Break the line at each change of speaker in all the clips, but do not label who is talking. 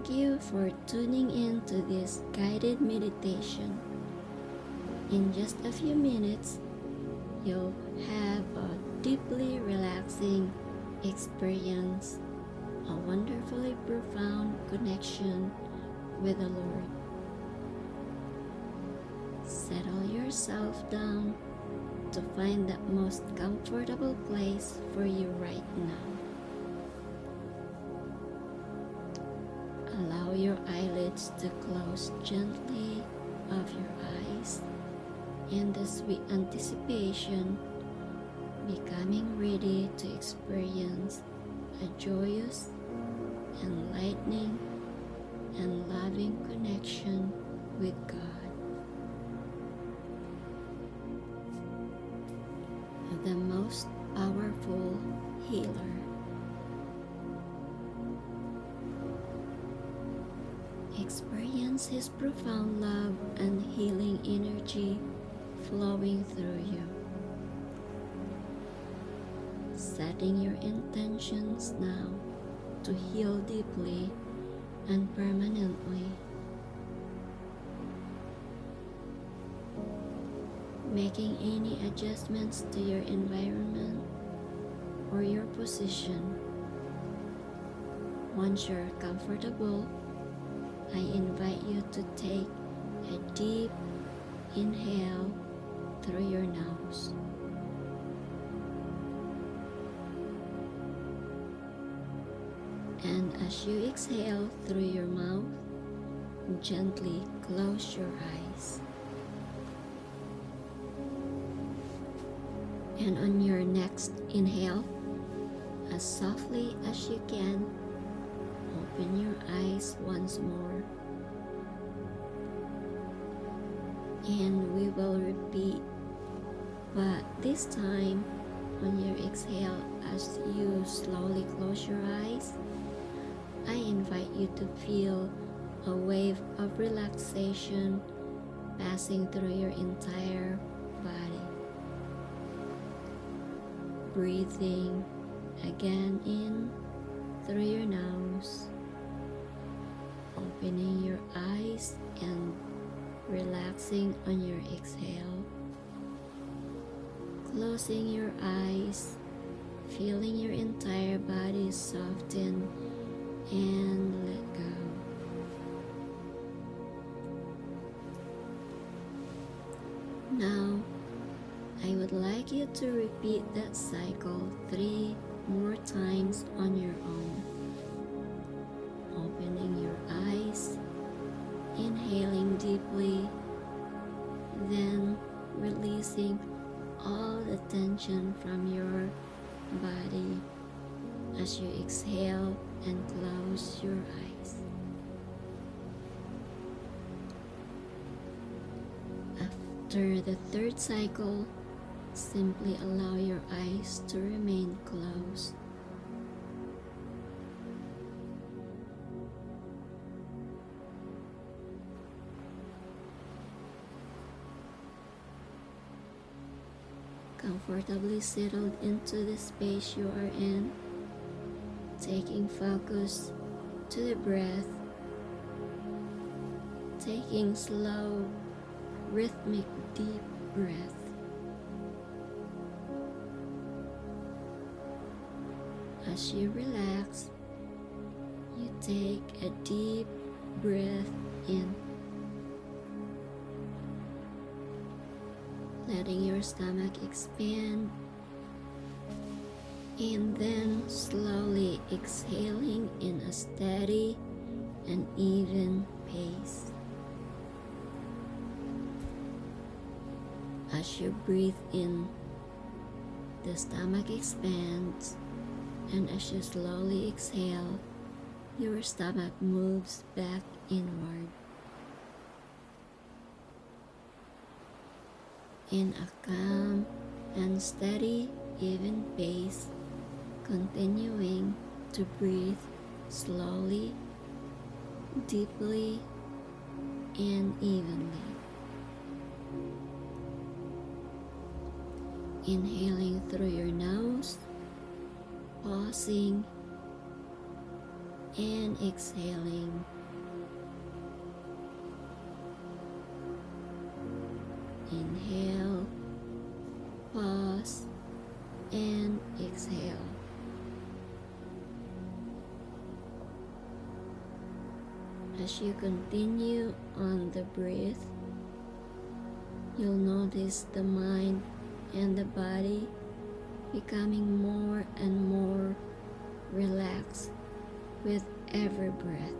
Thank you for tuning in to this guided meditation. In just a few minutes, you'll have a deeply relaxing experience, a wonderfully profound connection with the Lord. Settle yourself down to find the most comfortable place for you right now. Eyelids to close gently of your eyes in the sweet anticipation, becoming ready to experience a joyous, enlightening, and loving connection with God. The most powerful healer. Experience His profound love and healing energy flowing through you. Setting your intentions now to heal deeply and permanently. Making any adjustments to your environment or your position. Once you're comfortable, I invite you to take a deep inhale through your nose. And as you exhale through your mouth, gently close your eyes. And on your next inhale, as softly as you can, open your eyes once more. And we will repeat, but this time on your exhale, as you slowly close your eyes, I invite you to feel a wave of relaxation passing through your entire body. Breathing again in through your nose, opening your eyes and relaxing on your exhale, closing your eyes, feeling your entire body soften and let go. Now, I would like you to repeat that cycle three more times on your own. Cycle, simply allow your eyes to remain closed. Comfortably settled into the space you are in, taking focus to the breath, taking slow, rhythmic, deep breath. As you relax, you take a deep breath in, letting your stomach expand, and then slowly exhaling in a steady and even pace. As you breathe in, the stomach expands and as you slowly exhale, your stomach moves back inward. In a calm and steady, even pace, continuing to breathe slowly, deeply, and evenly. Inhaling through your nose pausing and exhaling. Inhale, pause, and exhale. As you continue on the breath, you'll notice the mind and the body becoming more and more relaxed with every breath.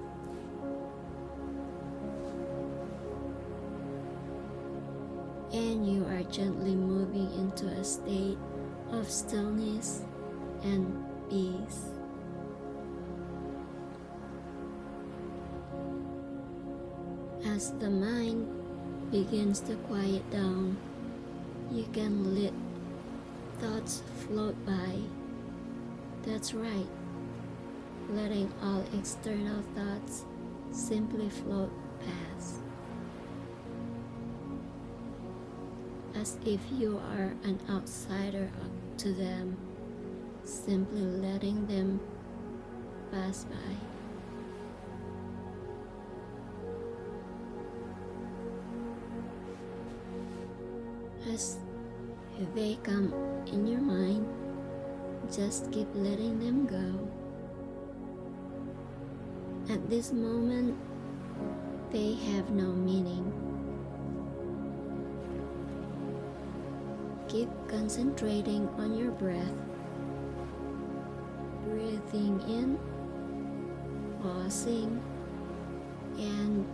And you are gently moving into a state of stillness and peace. As the mind begins to quiet down, you can let thoughts float by. That's right, letting all external thoughts simply float past. As if you are an outsider to them, simply letting them pass by. They come in your mind, just keep letting them go. At this moment, they have no meaning. Keep concentrating on your breath. Breathing in, pausing, and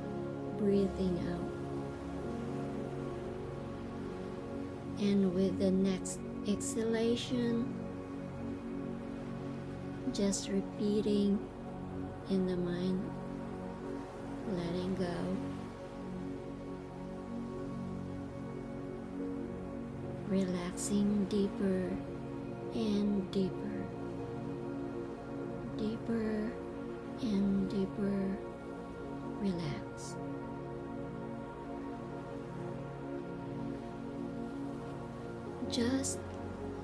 breathing out. And with the next exhalation, just repeating in the mind, letting go. Relaxing deeper and deeper, deeper and deeper, relax. Just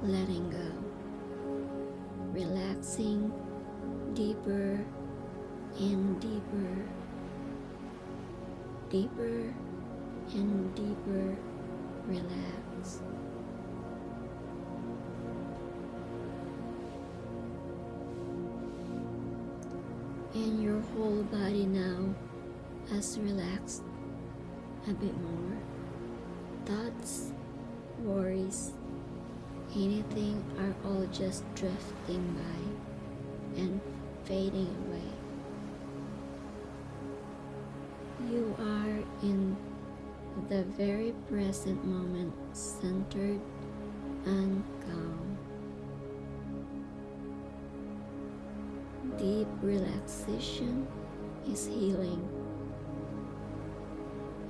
letting go, relaxing deeper and deeper, deeper and deeper, relax. And your whole body now has relaxed a bit more. Thoughts, worries, anything are all just drifting by and fading away. You are in the very present moment, centered and calm. Deep relaxation is healing,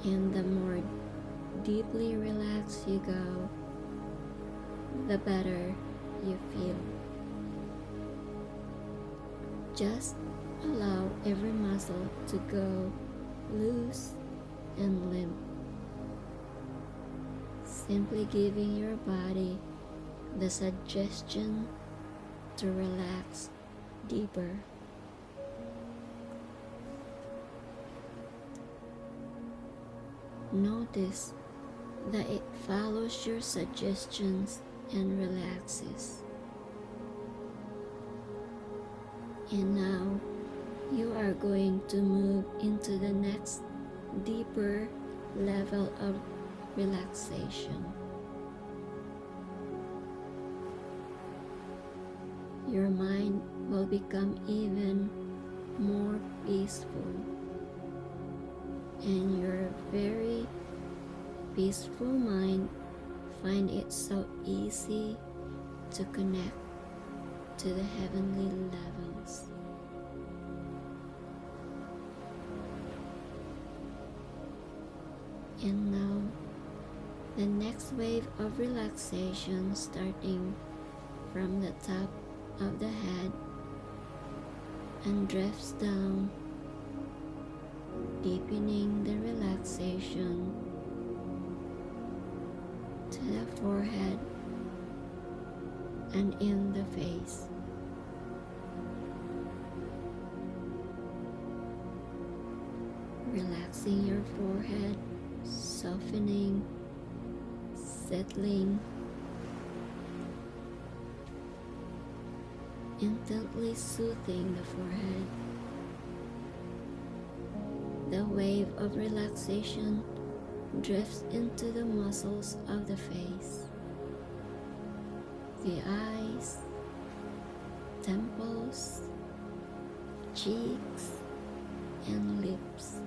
and the more deeply relaxed you go, the better you feel. Just allow every muscle to go loose and limp. Simply giving your body the suggestion to relax deeper. Notice that it follows your suggestions and relaxes. And now you are going to move into the next deeper level of relaxation. Your mind will become even more peaceful, and your very peaceful mind find it so easy to connect to the heavenly levels. And now, the next wave of relaxation starting from the top of the head and drifts down, deepening the relaxation the forehead and in the face. Relaxing your forehead, softening, settling. Intently soothing the forehead. The wave of relaxation drifts into the muscles of the face, the eyes, temples, cheeks, and lips.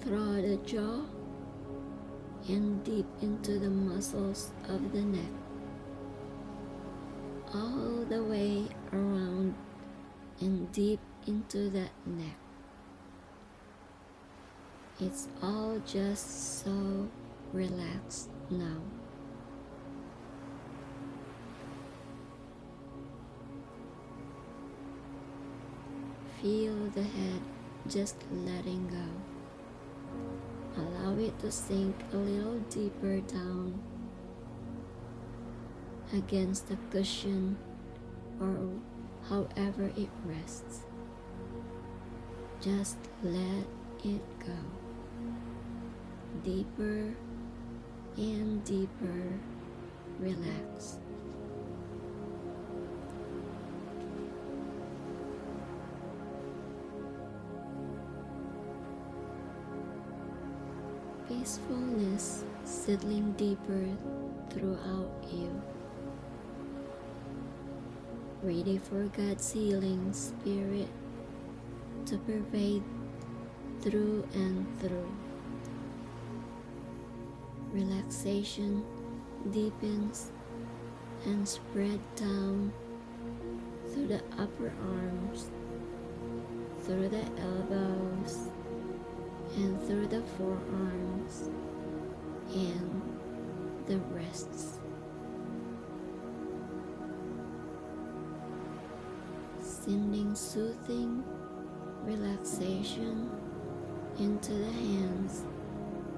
Through the jaw and deep into the muscles of the neck, all the way around and deep into the neck. It's all just so relaxed now. Feel the head just letting go. Allow it to sink a little deeper down against the cushion or however it rests. Just let it go. Deeper and deeper relax. Peacefulness settling deeper throughout you. Ready for God's healing spirit to pervade through and through. Relaxation deepens and spread down through the upper arms, through the elbows, and through the forearms and the wrists. Sending soothing relaxation into the hands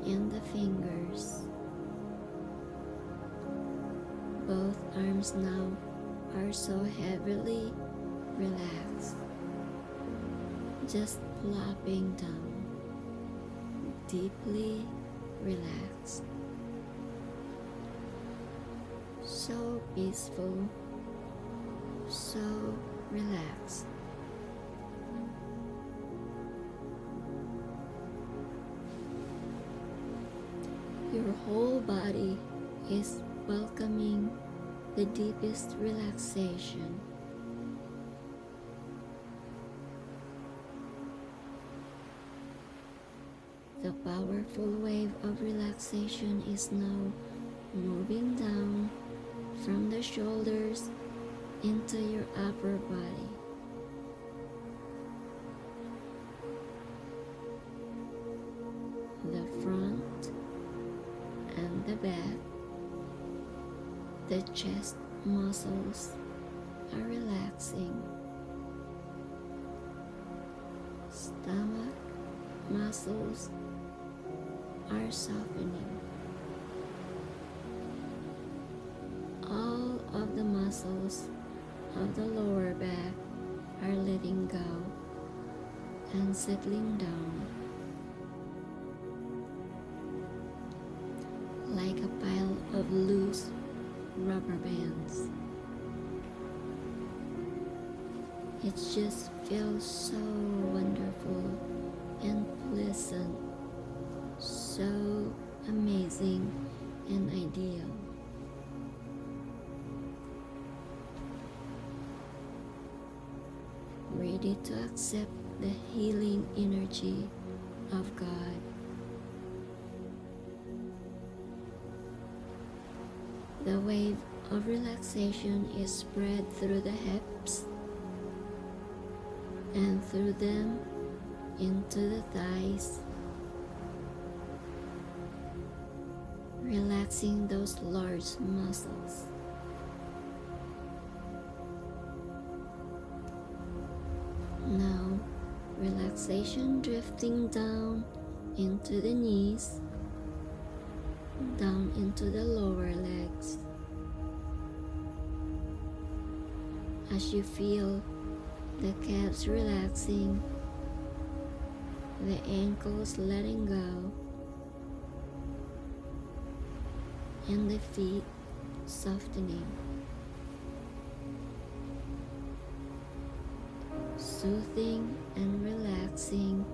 and the fingers. Both arms now are so heavily relaxed, just plopping down, deeply relaxed. So peaceful, so relaxed. Whole body is welcoming the deepest relaxation. The powerful wave of relaxation is now moving down from the shoulders into your upper body. Muscles are relaxing. Stomach muscles are softening. All of the muscles of the lower back are letting go and settling down just feels so wonderful and pleasant, so amazing and ideal. Ready to accept the healing energy of God. The wave of relaxation is spread through the hips and through them into the thighs, relaxing those large muscles. Now, relaxation drifting down into the knees, down into the lower legs. As you feel the calves relaxing, the ankles letting go, and the feet softening. Soothing and relaxing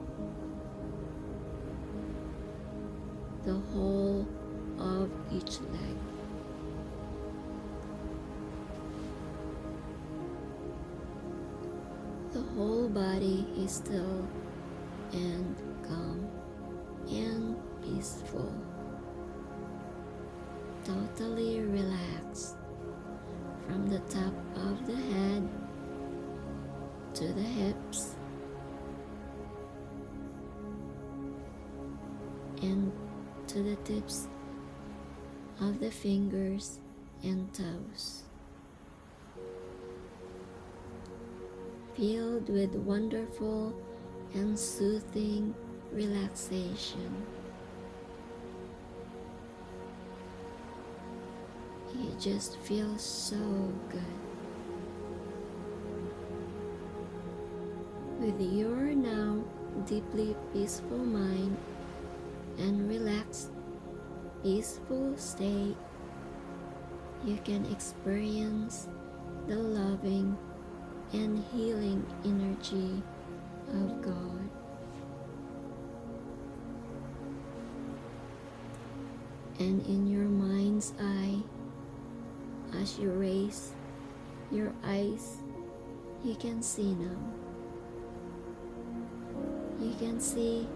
the whole of each leg. Whole body is still and calm and peaceful. Totally relaxed from the top of the head to the hips and to the tips of the fingers and toes. Filled with wonderful and soothing relaxation. It just feels so good. With your now deeply peaceful mind and relaxed, peaceful state, you can experience the loving and healing energy of God. And in your mind's eye, as you raise your eyes, you can see now. You can see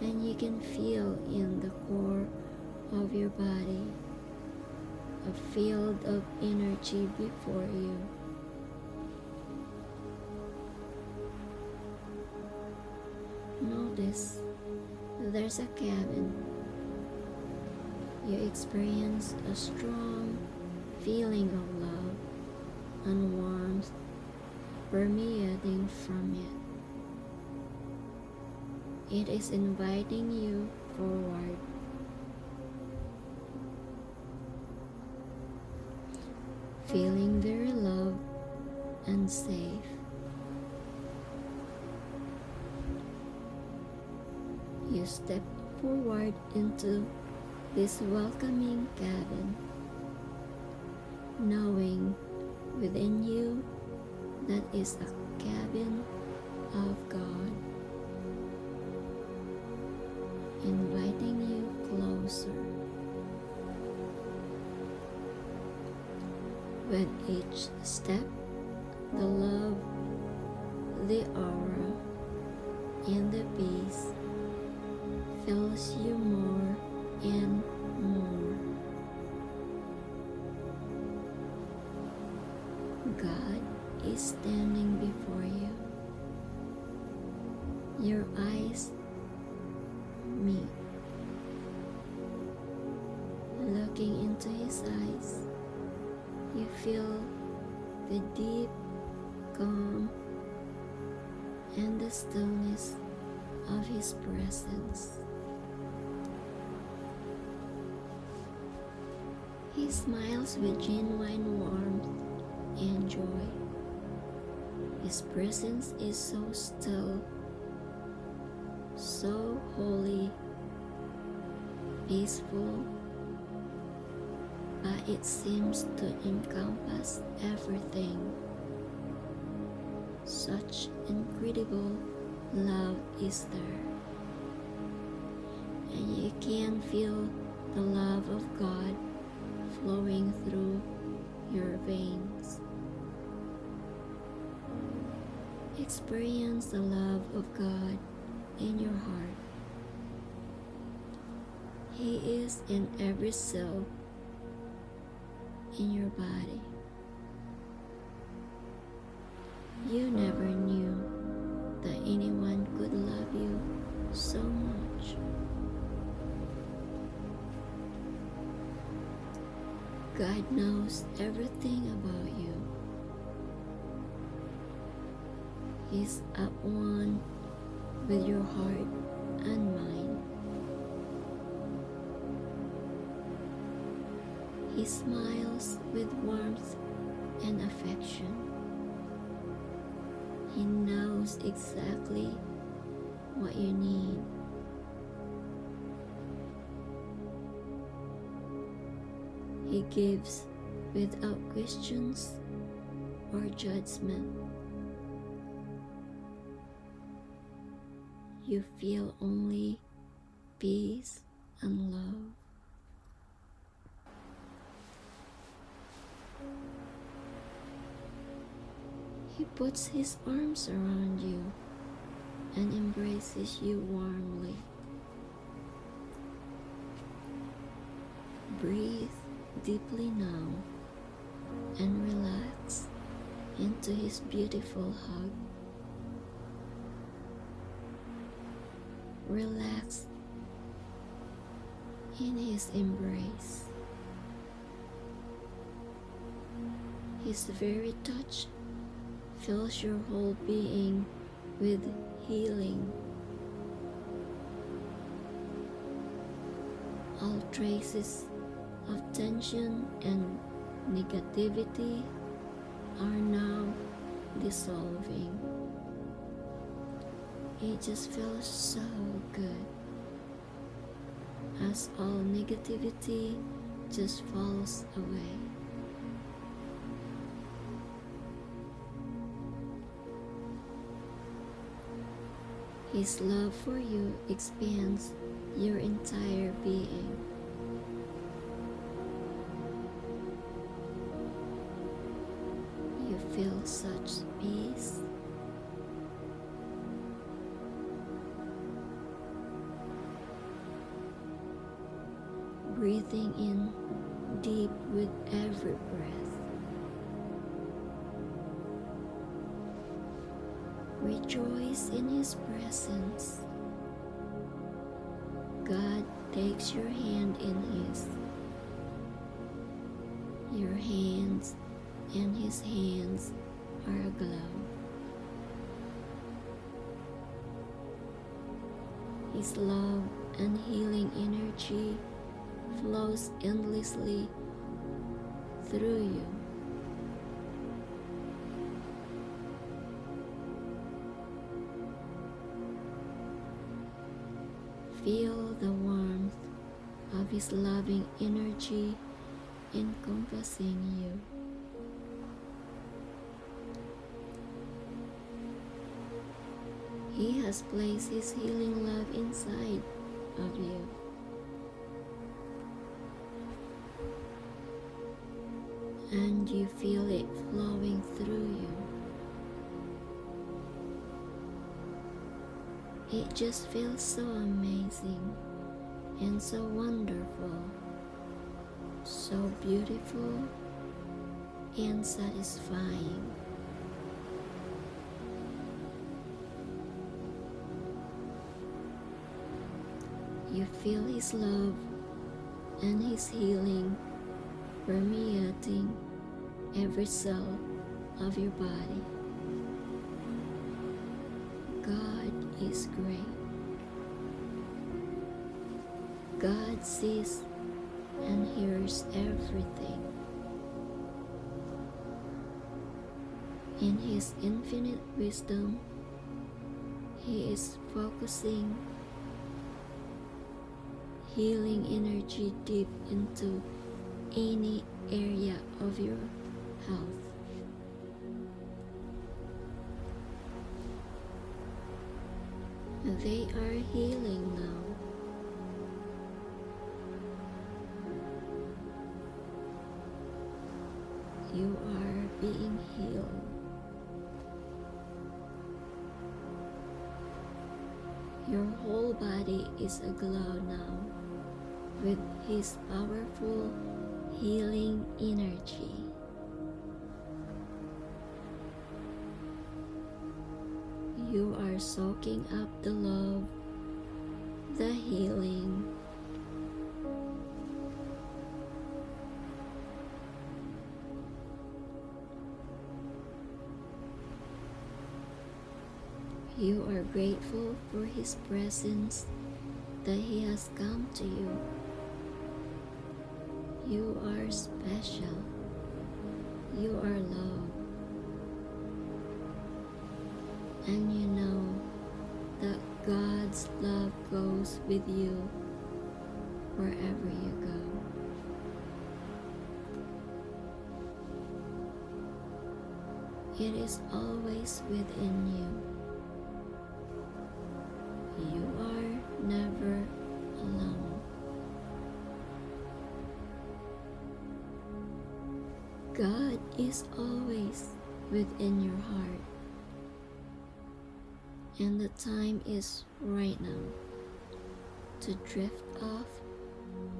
and you can feel in the core of your body a field of energy before you. There's a cabin. You experience a strong feeling of love and warmth permeating from it. It is inviting you forward. Feeling very loved and safe. Step forward into this welcoming cabin, knowing within you that is a cabin of God, inviting you closer. With each step, the love, the aura, and the peace fills you more and more. God is standing before you. Your eyes meet. Looking into his eyes, you feel the deep calm and the stillness of his presence. He smiles with genuine warmth and joy. His presence is so still, so holy, peaceful, but it seems to encompass everything. Such incredible love is there. And you can feel the love of God flowing through your veins. Experience the love of God in your heart. He is in every cell in your body. You never knew that anyone could love you so much. God knows everything about you. He's at one with your heart and mind. He smiles with warmth and affection. He knows exactly what you need. He gives without questions or judgment. You feel only peace and love. He puts his arms around you and embraces you warmly. Breathe deeply now and relax into his beautiful hug. Relax in his embrace. His very touch fills your whole being with healing. All traces of tension and negativity are now dissolving. It just feels so good as all negativity just falls away. His love for you expands your entire being. Such peace. Breathing in deep with every breath. Rejoice in His presence. God takes your hand in His. Your hands and His hands are aglow. His love and healing energy flows endlessly through you. Feel the warmth of His loving energy encompassing you. He has placed His healing love inside of you. And you feel it flowing through you. It just feels so amazing and so wonderful, so beautiful and satisfying. Feel His love and His healing permeating every cell of your body. God is great. God sees and hears everything. In His infinite wisdom, He is focusing healing energy deep into any area of your health. They are healing now. You are being healed. Your whole body is aglow now with His powerful healing energy. You are soaking up the love, the healing, You are grateful for His presence that He has come to you. You are special. You are loved. and you know that God's love goes with you wherever you go. It is always within you. God is always within your heart. And the time is right now to drift off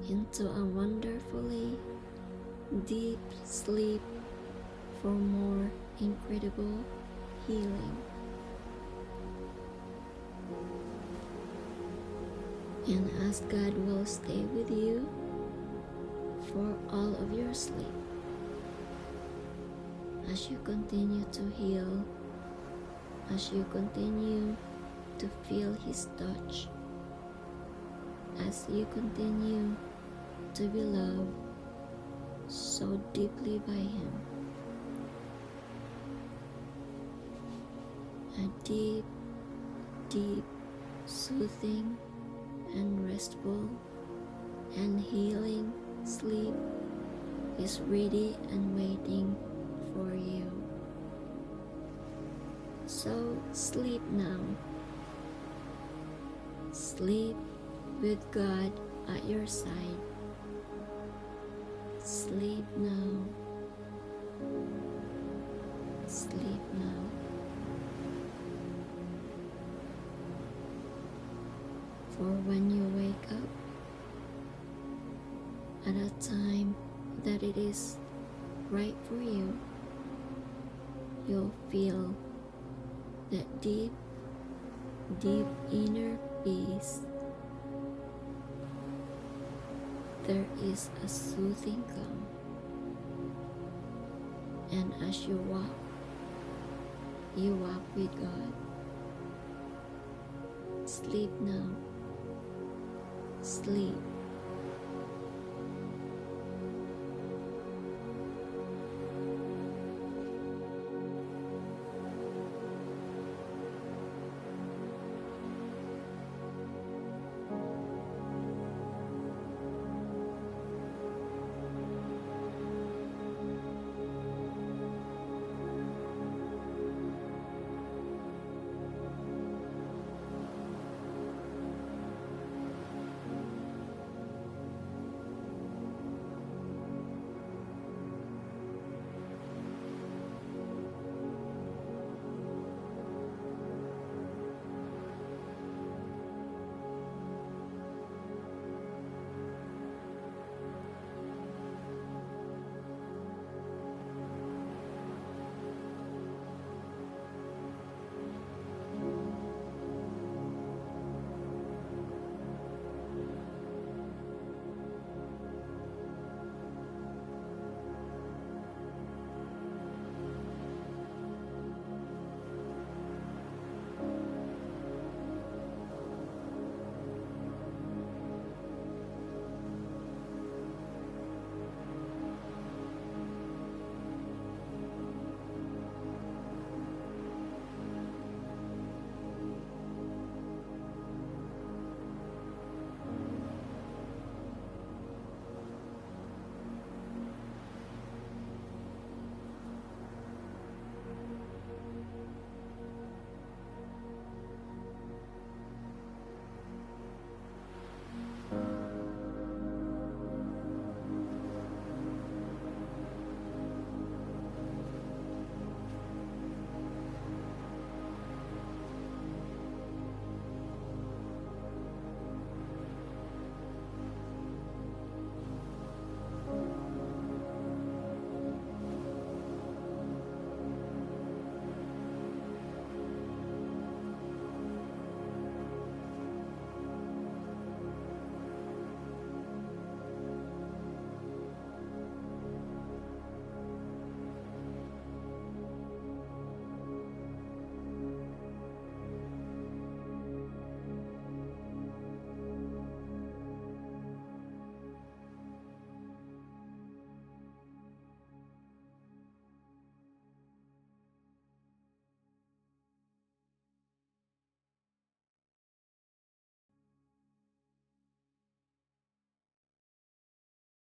into a wonderfully deep sleep for more incredible healing. And as God will stay with you for all of your sleep as you continue to heal as you continue to feel His touch, as you continue to be loved so deeply by Him. A deep, deep, soothing, and restful and healing sleep is ready and waiting for you. So sleep now. Sleep with God at your side. Sleep now. Sleep now. For when you wake up at a time that it is right for you, you'll feel that deep, deep inner peace, there is a soothing calm. And as you walk, you walk with God. Sleep now. Sleep.